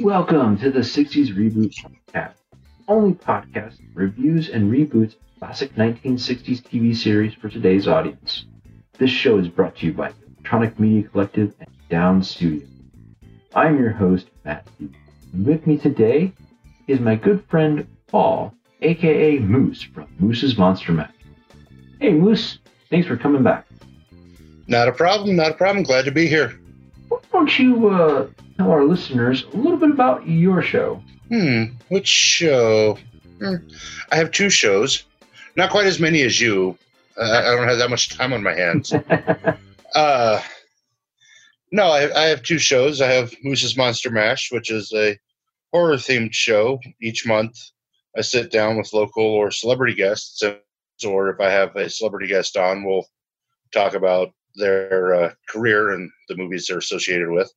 Welcome to the 60s Reboot Podcast, only podcast reviews and reboots classic 1960s TV series for today's audience. This show is brought to you by Electronic Media Collective and Down Studio. I'm your host, Matt. With me today is my good friend Paul, aka Moose from Moose's Monster Mash. Hey Moose, thanks for coming back. Not a problem, not a problem. Glad to be here. Why don't you uh, tell our listeners a little bit about your show? Hmm, which show? Hmm, I have two shows. Not quite as many as you. Uh, I don't have that much time on my hands. uh, no, I, I have two shows. I have Moose's Monster Mash, which is a horror themed show. Each month, I sit down with local or celebrity guests, or if I have a celebrity guest on, we'll talk about their uh, career and the movies they're associated with.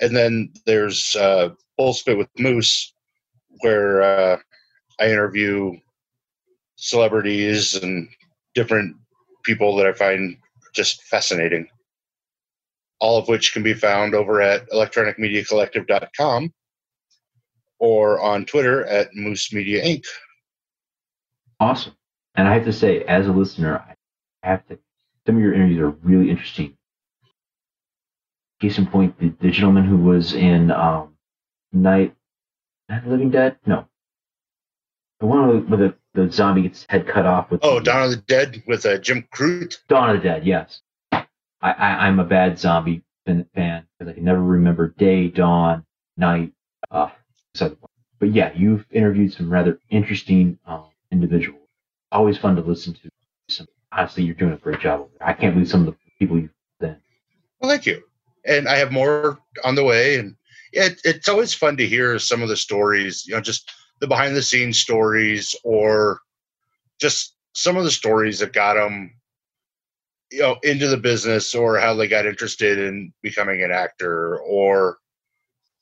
And then there's uh, Bullspit with Moose, where uh, I interview celebrities and different people that I find just fascinating. All of which can be found over at electronicmediacollective.com or on Twitter at Moose Media Inc. Awesome. And I have to say, as a listener, I have to. Some of your interviews are really interesting. Case in point, the, the gentleman who was in um, Night, Night Living Dead. No, the one where the, the zombie gets head cut off with. Oh, the, Dawn of the Dead with uh, Jim Krut. Dawn of the Dead. Yes, I, I I'm a bad zombie fan because I can never remember day, dawn, night. Uh, so, but yeah, you've interviewed some rather interesting um, individuals. Always fun to listen to. Some, honestly, you're doing a great job. over there. I can't believe some of the people you've been. Well, thank you. And I have more on the way. And it, it's always fun to hear some of the stories, you know, just the behind the scenes stories or just some of the stories that got them, you know, into the business or how they got interested in becoming an actor or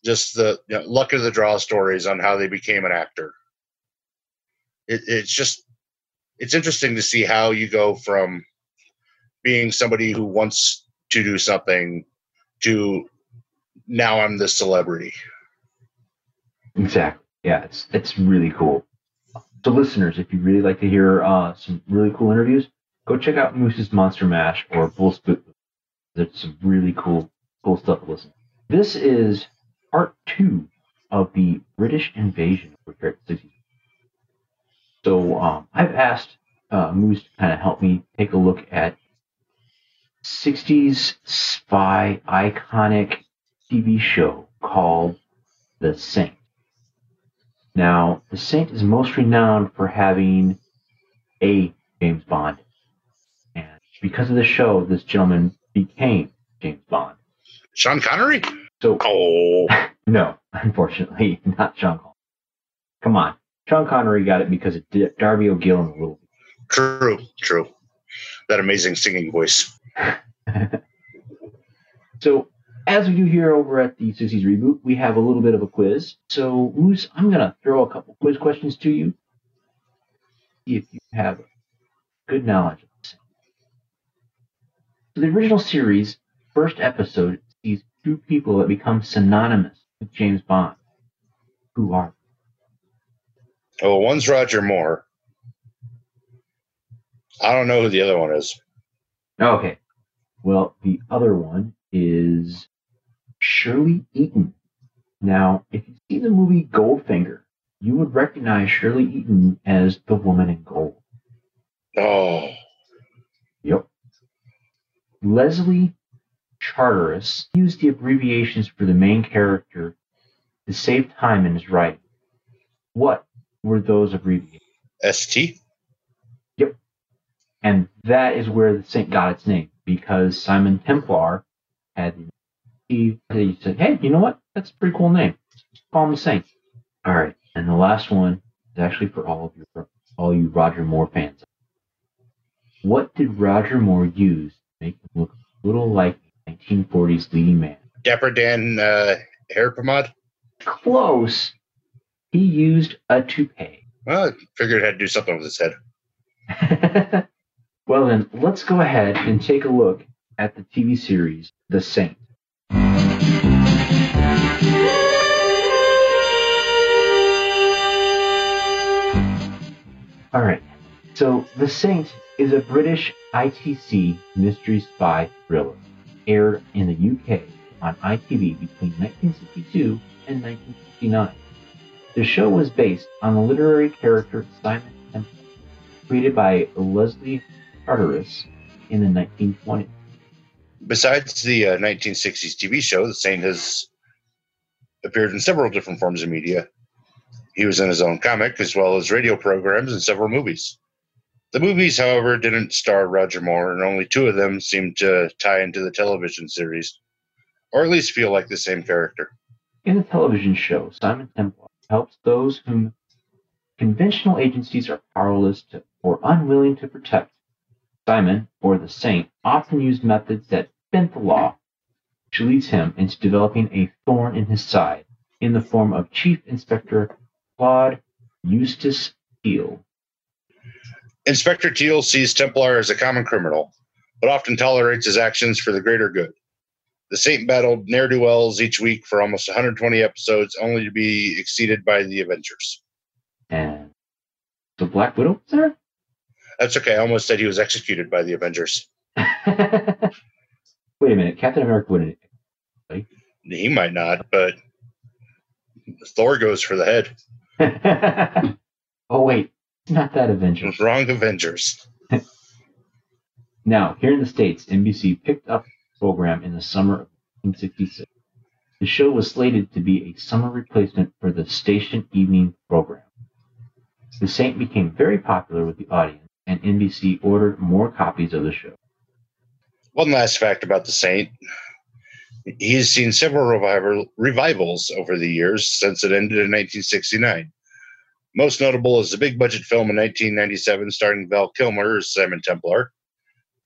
just the you know, luck of the draw stories on how they became an actor. It, it's just, it's interesting to see how you go from being somebody who wants to do something to now I'm the celebrity. Exactly. Yeah, it's it's really cool. So, listeners, if you really like to hear uh, some really cool interviews, go check out Moose's Monster Mash or Bullspit. There's some really cool cool stuff to listen. This is part two of the British invasion of the 60s. So, um, I've asked uh, Moose to kind of help me take a look at 60s spy iconic TV show called The Saint. Now, The Saint is most renowned for having a James Bond. And because of the show, this gentleman became James Bond. Sean Connery? So, Oh, no, unfortunately, not Sean Connery. Come on. Sean Connery got it because of Darby O'Gill in the little true, true. That amazing singing voice. So, as we do here over at the 60s Reboot, we have a little bit of a quiz. So, Moose, I'm going to throw a couple quiz questions to you. See if you have good knowledge of this. So, the original series, first episode, sees two people that become synonymous with James Bond. Who are Oh, one's Roger Moore. I don't know who the other one is. they? Okay. Well, the other one is Shirley Eaton. Now, if you see the movie Goldfinger, you would recognize Shirley Eaton as the woman in gold. Oh, Yep. Leslie Charteris used the abbreviations for the main character to save time in his writing. What were those abbreviations? ST? Yep. And that is where the Saint got its name because Simon Templar had he, he said, "Hey, you know what? That's a pretty cool name. Call him the Saint." All right, and the last one is actually for all of you, all you Roger Moore fans. What did Roger Moore use to make him look a little like a 1940s leading man? Dapper Dan uh, hair pomade. Close. He used a toupee. Well, I figured it had to do something with his head. well, then, let's go ahead and take a look at the TV series The Saint. All right. So, The Saint is a British ITC mystery spy thriller aired in the UK on ITV between 1962 and 1969. The show was based on the literary character Simon Templar, created by Leslie Charteris in the 1920s. Besides the uh, 1960s TV show, The Saint has appeared in several different forms of media. He was in his own comic as well as radio programs and several movies. The movies, however, didn't star Roger Moore, and only two of them seemed to tie into the television series, or at least feel like the same character. In the television show, Simon Templar helps those whom conventional agencies are powerless to or unwilling to protect. Simon, or the Saint, often used methods that bent the law, which leads him into developing a thorn in his side in the form of Chief Inspector Claude Eustace Teal. Inspector Teal sees Templar as a common criminal, but often tolerates his actions for the greater good. The Saint battled ne'er do wells each week for almost 120 episodes, only to be exceeded by the Avengers. And the Black Widow there? That's okay. I almost said he was executed by the Avengers. Wait a minute. Captain America wouldn't. He might not, but Thor goes for the head. oh wait, not that Avengers. Wrong Avengers. now, here in the States, NBC picked up the program in the summer of 1966. The show was slated to be a summer replacement for the station evening program. The Saint became very popular with the audience, and NBC ordered more copies of the show. One last fact about the Saint. He has seen several revival, revivals over the years since it ended in 1969. Most notable is the big budget film in 1997 starring Val Kilmer as Simon Templar.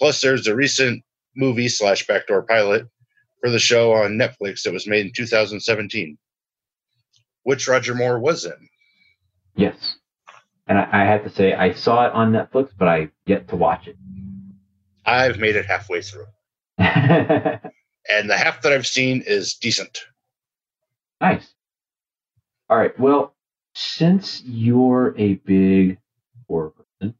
Plus, there's a recent movie slash backdoor pilot for the show on Netflix that was made in 2017, which Roger Moore was in. Yes. And I, I have to say, I saw it on Netflix, but I yet to watch it. I've made it halfway through. and the half that I've seen is decent. Nice. All right. Well, since you're a big horror person,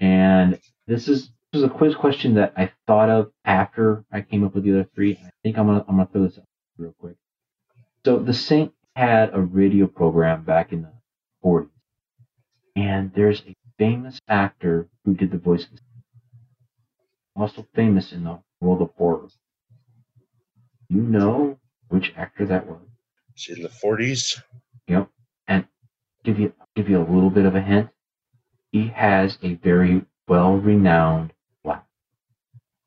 and this is this is a quiz question that I thought of after I came up with the other three. I think I'm gonna I'm gonna throw this out real quick. So the Saint had a radio program back in the 40s, and there's a famous actor who did the voice of also famous in the world of horror. You know which actor that was? It's in the 40s. Yep. And give you give you a little bit of a hint. He has a very well renowned laugh.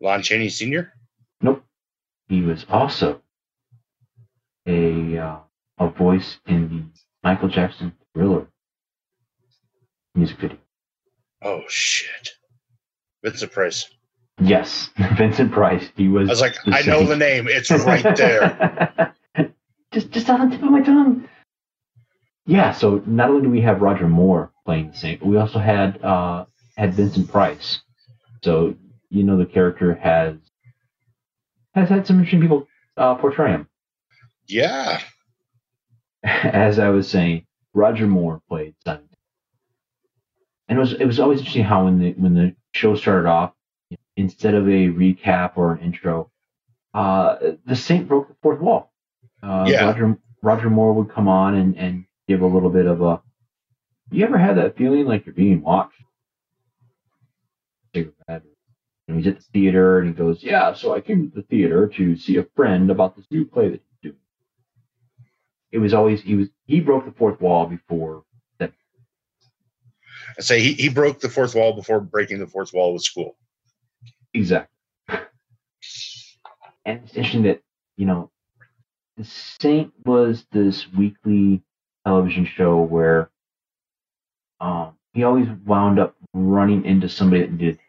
Lon Chaney Sr. Nope. He was also a uh, a voice in the Michael Jackson Thriller music video. Oh shit! Vincent Price. Yes, Vincent Price. He was. I was like, I know the name. It's right there. just, just on the tip of my tongue. Yeah. So not only do we have Roger Moore playing the same, but we also had uh, had Vincent Price. So you know the character has has had some interesting people uh, portray him. Yeah. As I was saying, Roger Moore played Simon, and it was it was always interesting how when the when the show started off, instead of a recap or an intro, uh, the Saint broke the fourth wall. Uh, Yeah. Roger Roger Moore would come on and, and give a little bit of a. You ever had that feeling like you're being watched? And he's at the theater and he goes, "Yeah, so I came to the theater to see a friend about this new play that he's doing." It was always he was he broke the fourth wall before. I say he, he broke the fourth wall before breaking the fourth wall with school. Exactly. And it's interesting that you know, The Saint was this weekly television show where um, he always wound up running into somebody that did.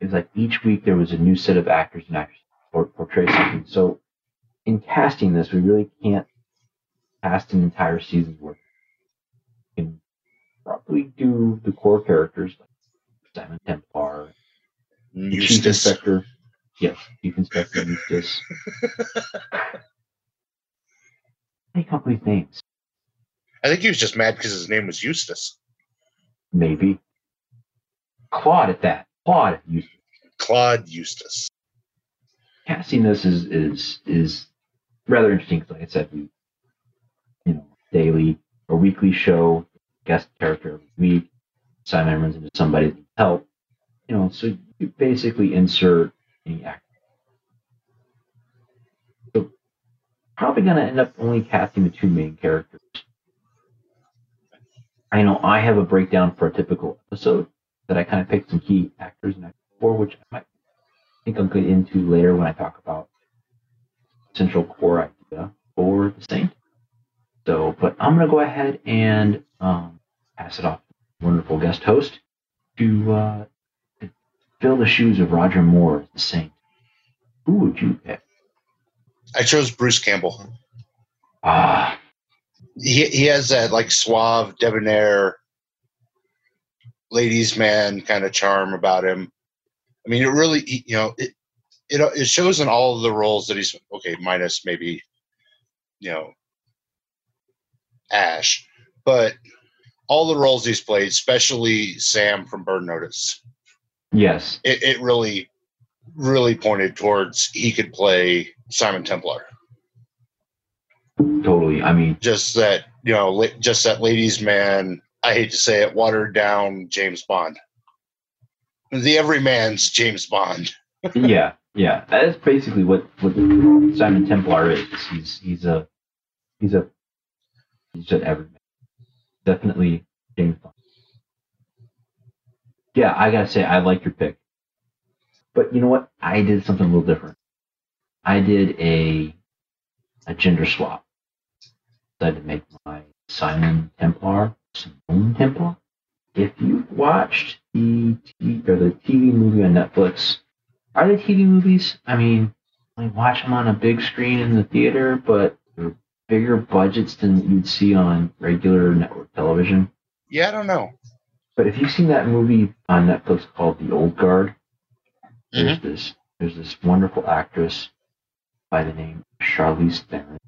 It was like each week there was a new set of actors and actresses or portray something. So in casting this, we really can't cast an entire season's worth. Probably do the core characters like Simon Templar, the Chief Eustace. Inspector. Yes, Chief Inspector Eustace. Any company's names? I think he was just mad because his name was Eustace. Maybe. Claude at that. Claude Eustace. Claude Eustace. casting this is is is rather interesting because, like I said, we you know daily or weekly show guest character every week. Simon runs into somebody that needs help. You know, so you basically insert any actor. So probably going to end up only casting the two main characters. I know I have a breakdown for a typical episode that I kind of picked some key actors and actors for, which I might think I'll get into later when I talk about central core idea for the Saint. So, but I'm going to go ahead and um, pass it off to wonderful guest host to, uh, to fill the shoes of Roger Moore the Saint. Who would you pick? I chose Bruce Campbell. Ah, He he has that like suave, debonair, ladies' man kind of charm about him. I mean, it really, you know, it it it shows in all of the roles that he's okay, minus maybe, you know, Ash, but all the roles he's played, especially Sam from Burn Notice, yes. it, it really, really pointed towards he could play Simon Templar. Totally. I mean, just that you know just that ladies man i hate to say it watered down james bond the everyman's james bond yeah, yeah. That is basically what, what Simon Templar is. He's he's a he's a he's an everyman. Definitely James Bond. Yeah, I gotta say I like your pick. But you know what? I did something a little different. I did a a gender swap. I Decided to make my Simon Templar Simone Templar. If you've watched the TV, or the TV movie on Netflix, are they TV movies? I mean, I watch them on a big screen in the theater, but they're bigger budgets than you'd see on regular network television. yeah i don't know But if you've seen that movie on Netflix called The Old Guard, there's this there's this wonderful actress by the name of Charlize Theron,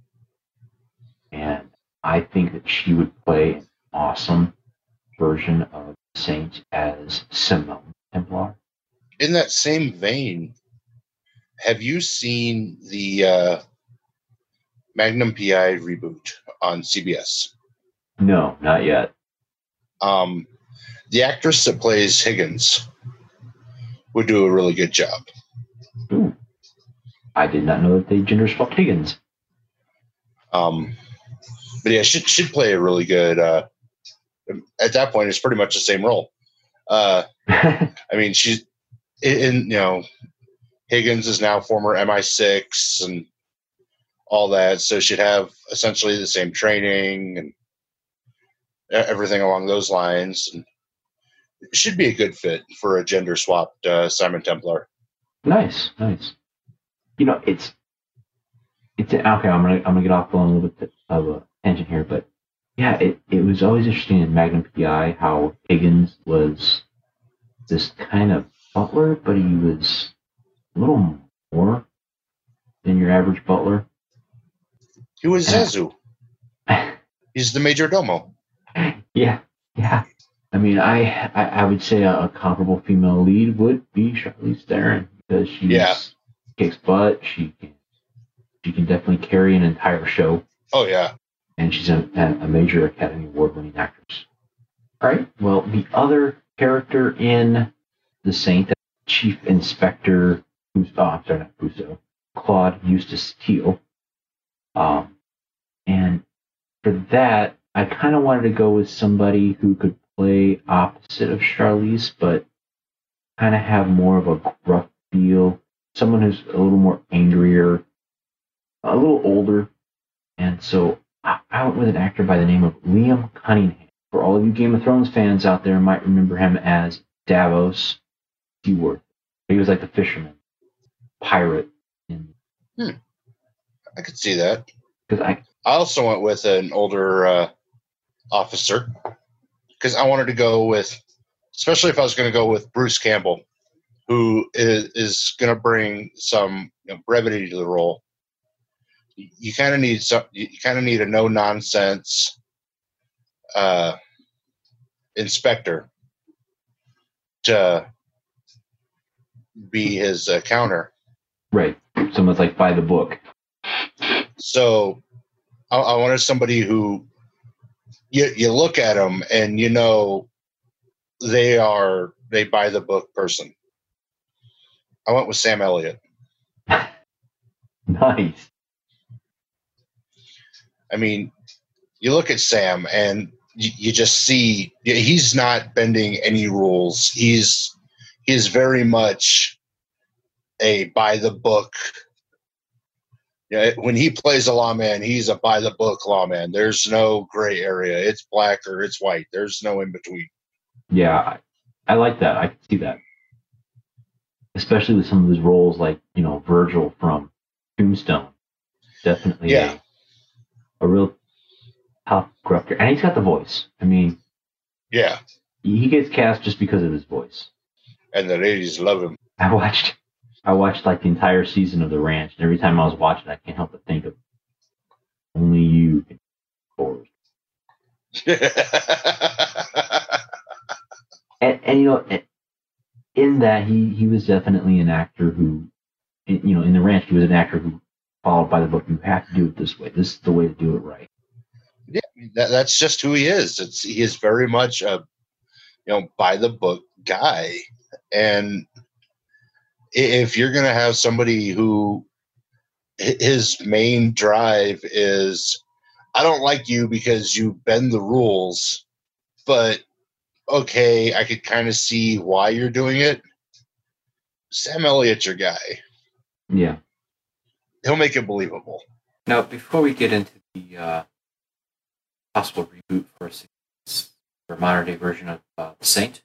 and I think that she would play an awesome version of Saint as Simone Templar. in that same vein have you seen the uh, magnum pi reboot on cbs No, not yet. um, the actress that plays higgins would do a really good job Ooh. I did not know that they gender swapped Higgins. um, but yeah should, should play a really good uh, at that point it's pretty much the same role uh, I mean, she's in, in you know, Higgins is now former MI6 and all that, so she'd have essentially the same training and everything along those lines. And should be a good fit for a gender swapped uh, Simon Templar. Nice, nice. You know, it's it's okay. I'm gonna I'm gonna get off on a little bit of a tangent here, but yeah, it it was always interesting in Magnum PI how Higgins was this kind of butler, but he was a little more than your average butler. He was Zazu. He's the major domo. yeah, yeah. I mean, I I, I would say a, a comparable female lead would be Charlize Theron because she Yeah. kicks butt. She can she can definitely carry an entire show, Oh yeah, and she's a, a major Academy Award winning actress. All right. Well, the other character in The Saint, Chief Inspector, oh, I'm sorry, not Puso, Claude Eustace Teal. Um, and for that, I kind of wanted to go with somebody who could play opposite of Charlize, but kind of have more of a gruff feel. someone who's a little more angrier, a little older, and so I, I went with an actor by the name of Liam Cunningham. For all of you Game of Thrones fans out there, might remember him as Davos Seaworth. He was like the fisherman, pirate. In, hmm. I could see that. because I I also went with an older uh, officer because I wanted to go with, especially if I was going to go with Bruce Campbell, who is, is going to bring some you know, brevity to the role. You, kind of need some. You kind of need a no nonsense uh, inspector to be his uh, counter. right, someone's like by the book. So I, I wanted somebody who you you look at them and you know they are they buy the book person. I went with Sam Elliott. Nice. I mean, you look at Sam and you, you just see he's not bending any rules. He's he's very much a by the book. When he plays a lawman, he's a by the book lawman. There's no gray area. It's black or it's white. There's no in between. Yeah, I, I like that. I can see that. Especially with some of his roles, like, you know, Virgil from Tombstone. Definitely Yeah. a, a real top character. And he's got the voice. I mean, Yeah, he gets cast just because of his voice. and the ladies love him. I watched I watched like the entire season of The Ranch, and every time I was watching, I can't help but think of only you can chorus. And, and you know, in that he he was definitely an actor who, you know, in The Ranch, he was an actor who followed by the book. You have to do it this way. This is the way to do it right. yeah, that, that's just who he is. It's he is very much a you know by the book guy, and if you're gonna have somebody who his main drive is I don't like you because you bend the rules, but okay, I could kind of see why you're doing it. Sam Elliott's your guy. Yeah. He'll make it believable. Now, before we get into the uh, possible reboot for a for a modern day version of uh, The Saint,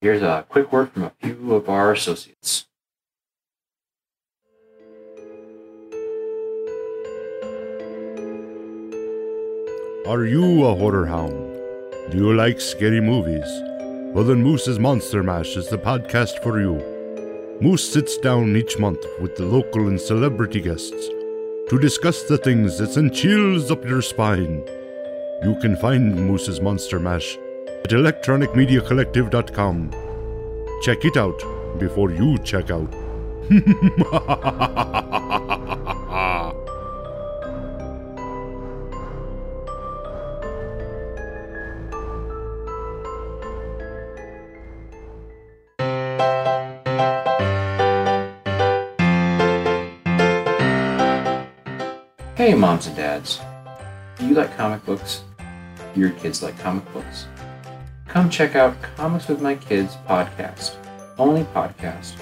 here's a quick word from a few of our associates. Are you a horror hound? Do you like scary movies? Well, then Moose's Monster Mash is the podcast for you. Moose sits down each month with the local and celebrity guests to discuss the things that send chills up your spine. You can find Moose's Monster Mash at electronicmediacollective.com. Check it out before you check out. Hey, moms and dads. Do you like comic books? Do your kids like comic books? Come check out Comics with My Kids podcast, only podcast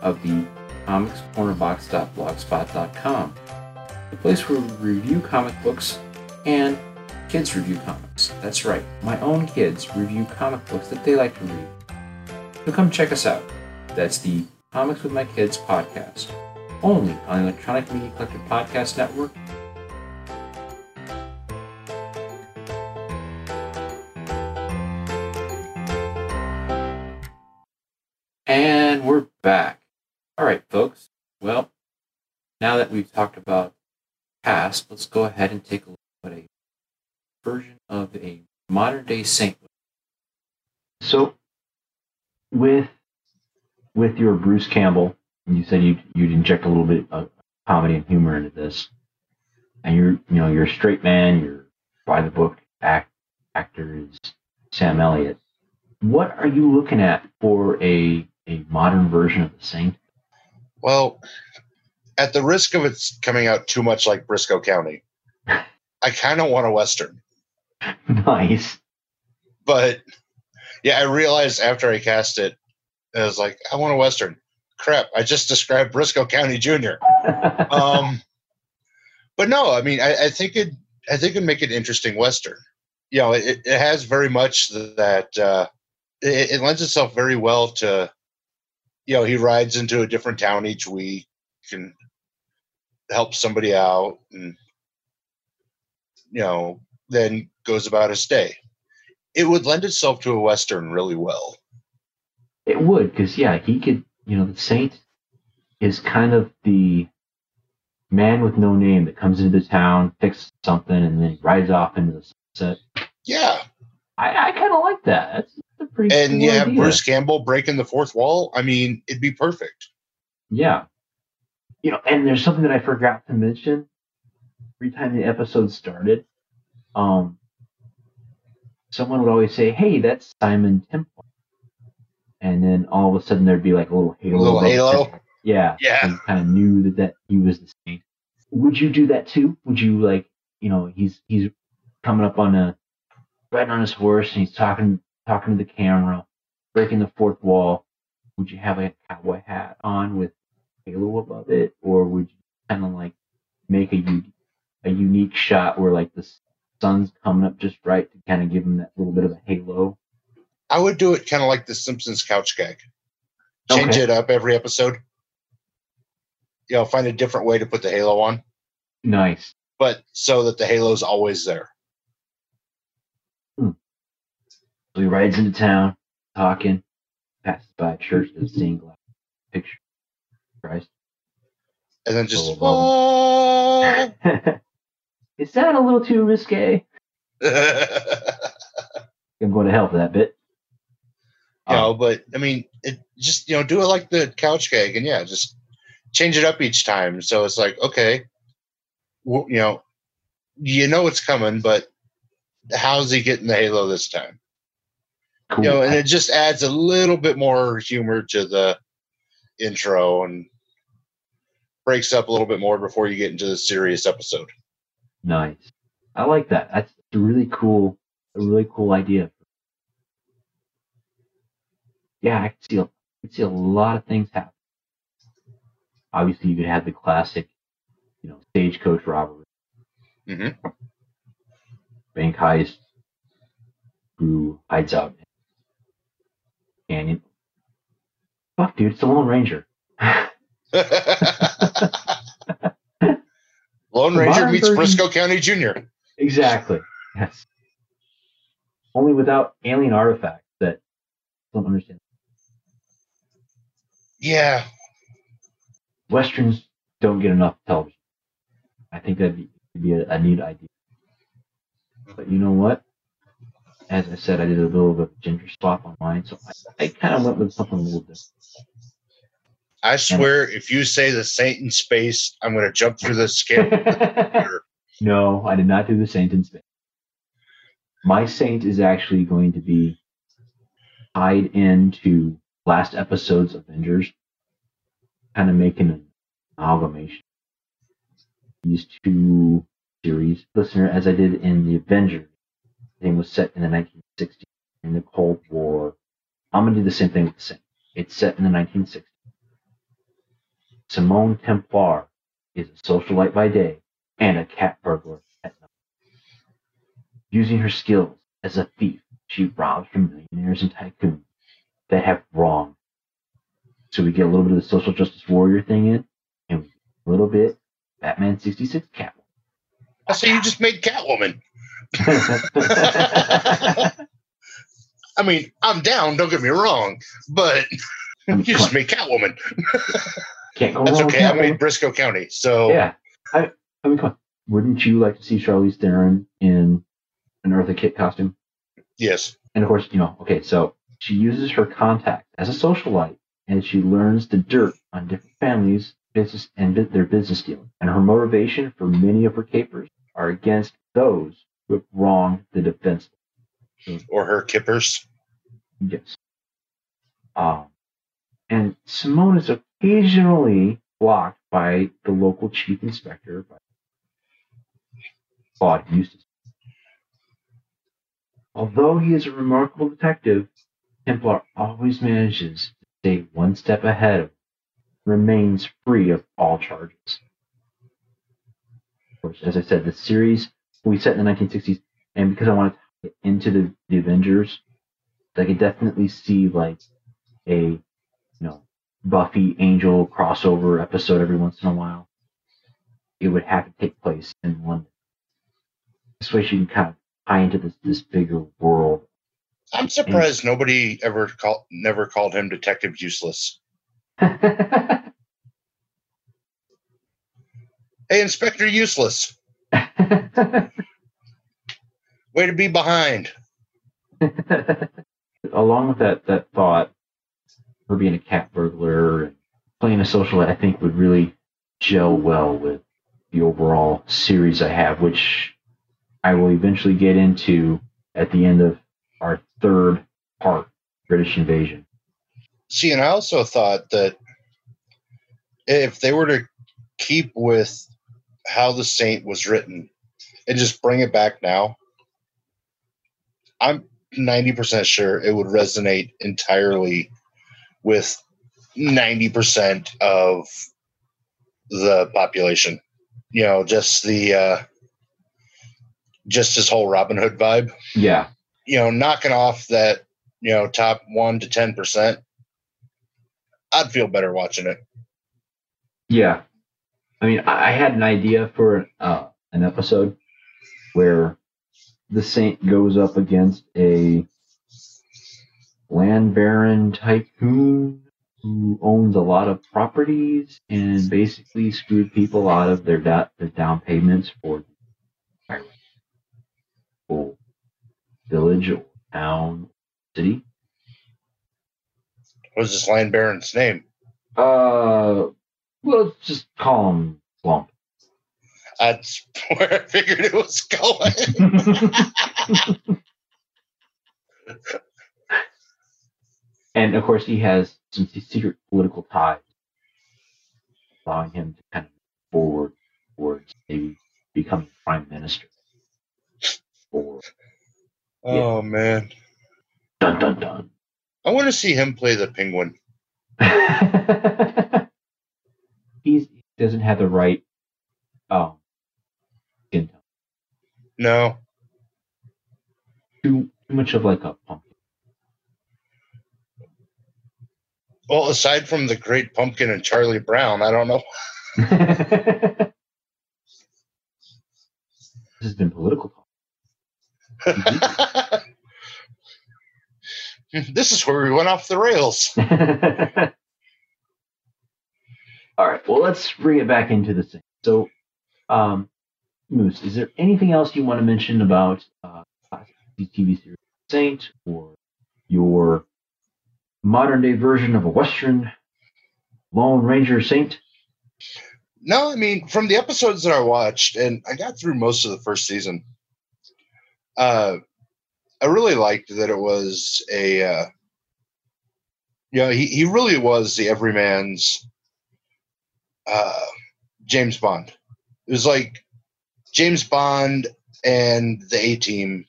of the comicscornerbox.blogspot.com, the place where we review comic books and kids review comics. That's right, my own kids review comic books that they like to read. So come check us out. That's the Comics with My Kids podcast, only on the Electronic Media Collective Podcast Network back. All right, folks. Well, now that we've talked about past, let's go ahead and take a look at a version of a modern day saint. So, with with your Bruce Campbell, you said you'd, you'd inject a little bit of comedy and humor into this, and you're you know you're a straight man, you're by the book act actor is Sam Elliott. What are you looking at for a a modern version of the Saint? Well, at the risk of it coming out too much like Brisco County, I kind of want a Western. nice. But yeah, I realized after I cast it, I was like, I want a Western. crap! I just described Brisco County Jr. Um, but no, I mean, I, I think it. I think it'd make an interesting western. You know, it, it has very much that. Uh, it, it lends itself very well to. You know, he rides into a different town each week and helps somebody out, and you know, then goes about his day. It would lend itself to a western really well. It would, because yeah, he could. You know, the Saint is kind of the man with no name that comes into the town, fixes something, and then rides off into the sunset. Yeah, I, I kind of like that. That's a pretty. and you have idea. Bruce Campbell breaking the fourth wall. I mean, it'd be perfect. Yeah. You know, and there's something that I forgot to mention. Every time the episode started, um, someone would always say, "Hey, that's Simon Temple," and then all of a sudden there'd be like a little halo. little halo? Yeah. Yeah. And kind of knew that that he was the saint. Would you do that too? Would you like, you know, he's he's coming up on a riding on his horse and he's talking talking to the camera, breaking the fourth wall. Would you have like a cowboy hat on with halo above it, or would you kind of like make a u- a unique shot where like the sun's coming up just right to kind of give him that little bit of a halo? I would do it kind of like the Simpsons couch gag. Change Okay. it up every episode. You know, find a different way to put the halo on, Nice. but so that the halo's always there. So he rides into town, talking, passes by a church, a stained glass picture. of Christ. And then just Oh. Is that a little too risque? I'm going to hell for that bit. know, Um, but I mean, it just you know, do it like the couch gag, and yeah, just change it up each time. So it's like, okay, w- you know, you know it's coming, but how's he getting the halo this time? Cool. You know, and it just adds a little bit more humor to the intro and breaks up a little bit more before you get into the serious episode. nice. I like that. That's a really cool, a really cool idea. Yeah, I can see, I could see a lot of things happen. Obviously, you could have the classic, you know, stagecoach robbery, hmm bank heist, who hides out canyon. Fuck, dude, it's the Lone Ranger. Lone Ranger Modern meets version- Brisco County Jr. Exactly. Yes. Only without alien artifacts that don't understand. Yeah, Westerns don't get enough television. I think that'd be, be a, a neat idea. But you know what? As I said, I did a little bit of a ginger swap on mine, so I, I kind of went with something a little different. I swear, if you say the Saint in space, I'm going to jump through the skin. no, I did not do the Saint in space. My Saint is actually going to be tied into last episode's Avengers, kind of making an amalgamation. These two series, listener, as I did in the Avengers, thing was set in the 1960s in the Cold War. I'm gonna do the same thing with the Saint. It's set in the 1960s. Simone Templar is a socialite by day and a cat burglar at night. Using her skills as a thief, she robs from millionaires and tycoons that have wronged. So we get a little bit of the social justice warrior thing in, and a little bit Batman 66 I oh, say you just made Catwoman. I mean, I'm down. Don't get me wrong, but you just made Catwoman. Can't go That's wrong okay. I Catwoman. made Brisco County, so Yeah. I, I mean, come on. Wouldn't you like to see Charlize Theron in an Eartha Kitt costume? yes, And of course, you know, okay, so she uses her contact as a socialite and she learns the dirt on different families, business, and their business dealing. And her motivation for many of her capers are against those wronged the defense. or her kippers. Yes. Um, and Simone is occasionally blocked by the local chief inspector, by Claude Eustace. Although he is a remarkable detective, Templar always manages to stay one step ahead of remains free of all charges. Of course, as I said, the series we set in the 1960s, and because I wanted to get into the, the Avengers, I could definitely see like a you know Buffy Angel crossover episode every once in a while. It would have to take place in London. This way, she can kind of tie into this this bigger world. I'm surprised nobody ever called never called him Detective Useless. Hey, Inspector Useless. Way to be behind. Along with that that thought, her being a cat burglar and playing a social, I think would really gel well with the overall series I have, which I will eventually get into at the end of our third part, British Invasion. See, and I also thought that if they were to keep with how the Saint was written and just bring it back now, I'm 90% sure it would resonate entirely with 90% of the population. You know, just the uh just his whole Robin Hood vibe. Yeah, You know, knocking off that, you know, top 1 to 10%. I'd feel better watching it. yeah. I mean, I, I had an idea for uh, an episode where the Saint goes up against a land baron tycoon who owns a lot of properties and basically screwed people out of their, da- their down payments for the village or town, city. What was this land baron's name? Uh, well, let's just call him Slump. That's where I figured it was going. and of course, he has some secret political ties, allowing him to kind of move forward towards maybe becoming prime minister. Or oh man. dun dun dun. I want to see him play the penguin. He's, he doesn't have the right um. No. Too too much of like a pumpkin. Well, aside from the Great Pumpkin and Charlie Brown, I don't know. this has been political talk. this is where we went off the rails. All right. Well, let's bring it back into the thing. So, um, Moose, is there anything else you want to mention about uh, TV series Saint or your modern day version of a Western Lone Ranger Saint? No, I mean, from the episodes that I watched, and I got through most of the first season, uh, I really liked that it was a, uh, you know, he, he really was the everyman's uh, James Bond. It was like James Bond and the A Team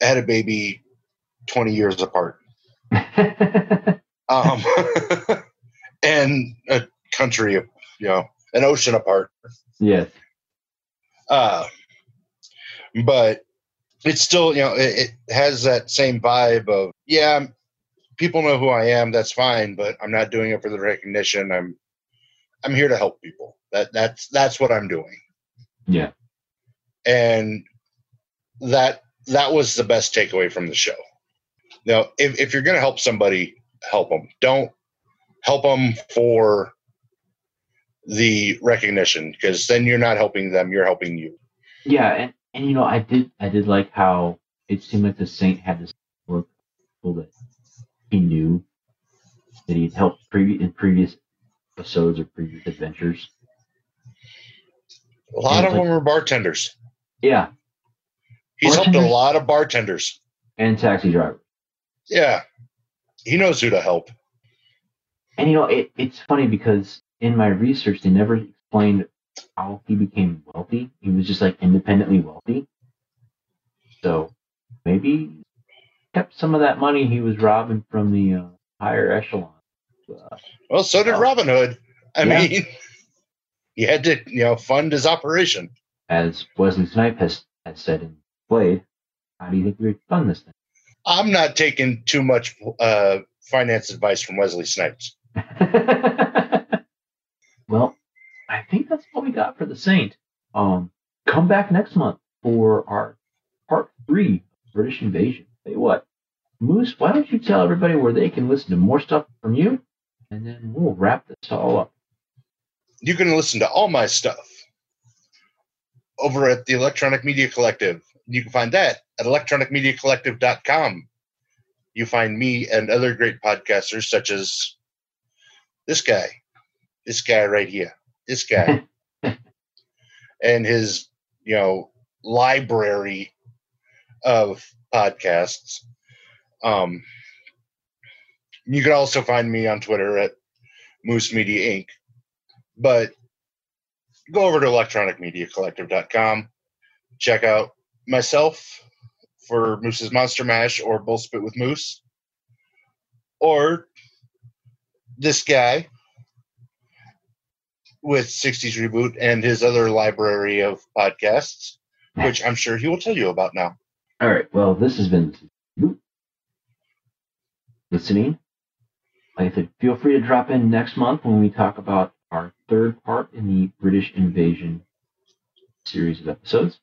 had a baby 20 years apart. Um, and a country, you know, an ocean apart. yes. Uh, but it's still, you know, it, it has that same vibe of, yeah, people know who I am. That's fine, but I'm not doing it for the recognition. I'm, I'm here to help people. That that's that's what I'm doing. Yeah. And that that was the best takeaway from the show. Now, if if you're going to help somebody, help them. Don't help them for the recognition because then you're not helping them. You're helping you. Yeah, and, and you know, I did I did like how it seemed like the Saint had this work that he knew that he'd helped previ- in previous episodes or previous adventures. A lot of like- them were bartenders. Yeah, He's helped a lot of bartenders. and taxi drivers. Yeah, he knows who to help. And you know, it, it's funny because in my research, they never explained how he became wealthy. He was just like independently wealthy. So maybe kept some of that money he was robbing from the uh, higher echelon. Uh, Well, so did Oh. Robin Hood. I Yeah. mean, he had to, you know, fund his operation. As Wesley Snipe has, has said in Blade, how do you think we fund this thing? I'm not taking too much uh, finance advice from Wesley Snipes. well, I think that's all we got for the Saint. Um, come back next month for our part three British Invasion. Say what, Moose, why don't you tell everybody where they can listen to more stuff from you, and then we'll wrap this all up. You can listen to all my stuff over at the Electronic Media Collective. You can find that at electronicmediacollective.com. You find me and other great podcasters such as this guy, this guy right here, this guy, and his, you know, library of podcasts. Um, you can also find me on Twitter at Moose Media Inc. But go over to electronicmediacollective.com, check out myself for Moose's Monster Mash or Bull Spit with Moose, or this guy with 60s Reboot and his other library of podcasts, which I'm sure he will tell you about now. All right. Well, this has been listening. I said, feel free to drop in next month when we talk about our third part in the British Invasion series of episodes.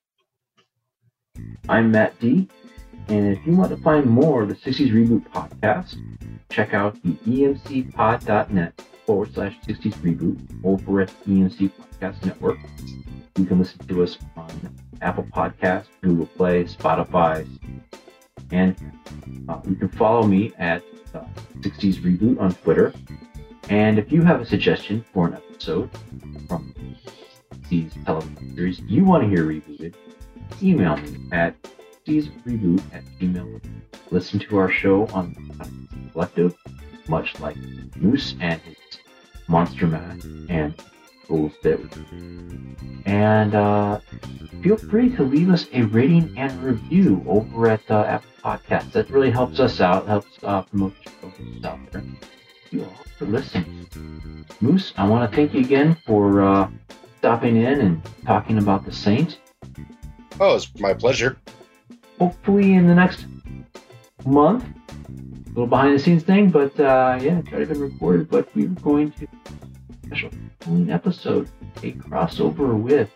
I'm Matt D, and if you want to find more of the 60s Reboot podcast, check out the emcpod.net forward slash 60s Reboot over at EMC Podcast Network. You can listen to us on Apple Podcasts, Google Play, Spotify, and uh, you can follow me at uh, 60s Reboot on Twitter. And if you have a suggestion for an episode from these television series you want to hear rebooted, email me at 60sreboot at gmail. Listen to our show on the Collective, much like Moose and his Monster Man and Bull Spit. And uh, feel free to leave us a rating and review over at uh, Apple Podcasts. That really helps us out, helps uh, promote the show there. You all for listening. Moose, I want to thank you again for uh, stopping in and talking about the Saint. Oh, it's my pleasure. Hopefully, in the next month, a little behind the scenes thing, but uh, yeah, it's already been recorded. But we are going to special episode, a crossover with.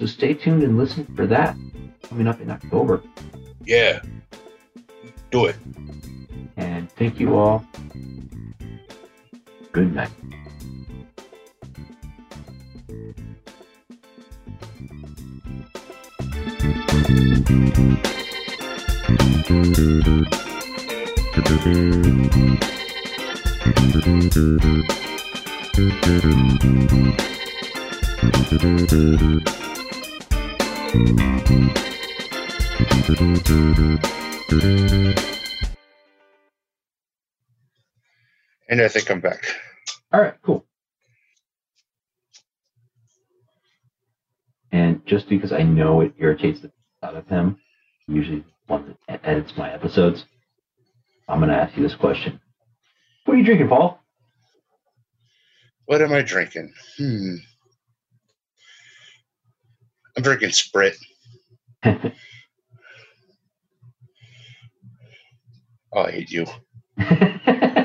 So stay tuned and listen for that coming up in October. Yeah. Do it. And thank you all. Good night. And I think I'm back. All right, cool. And just because I know it irritates the out of him, usually one that edits my episodes, I'm going to ask you this question. What are you drinking, Paul? What am I drinking? Hmm. I'm drinking Sprit. Oh, I hate you.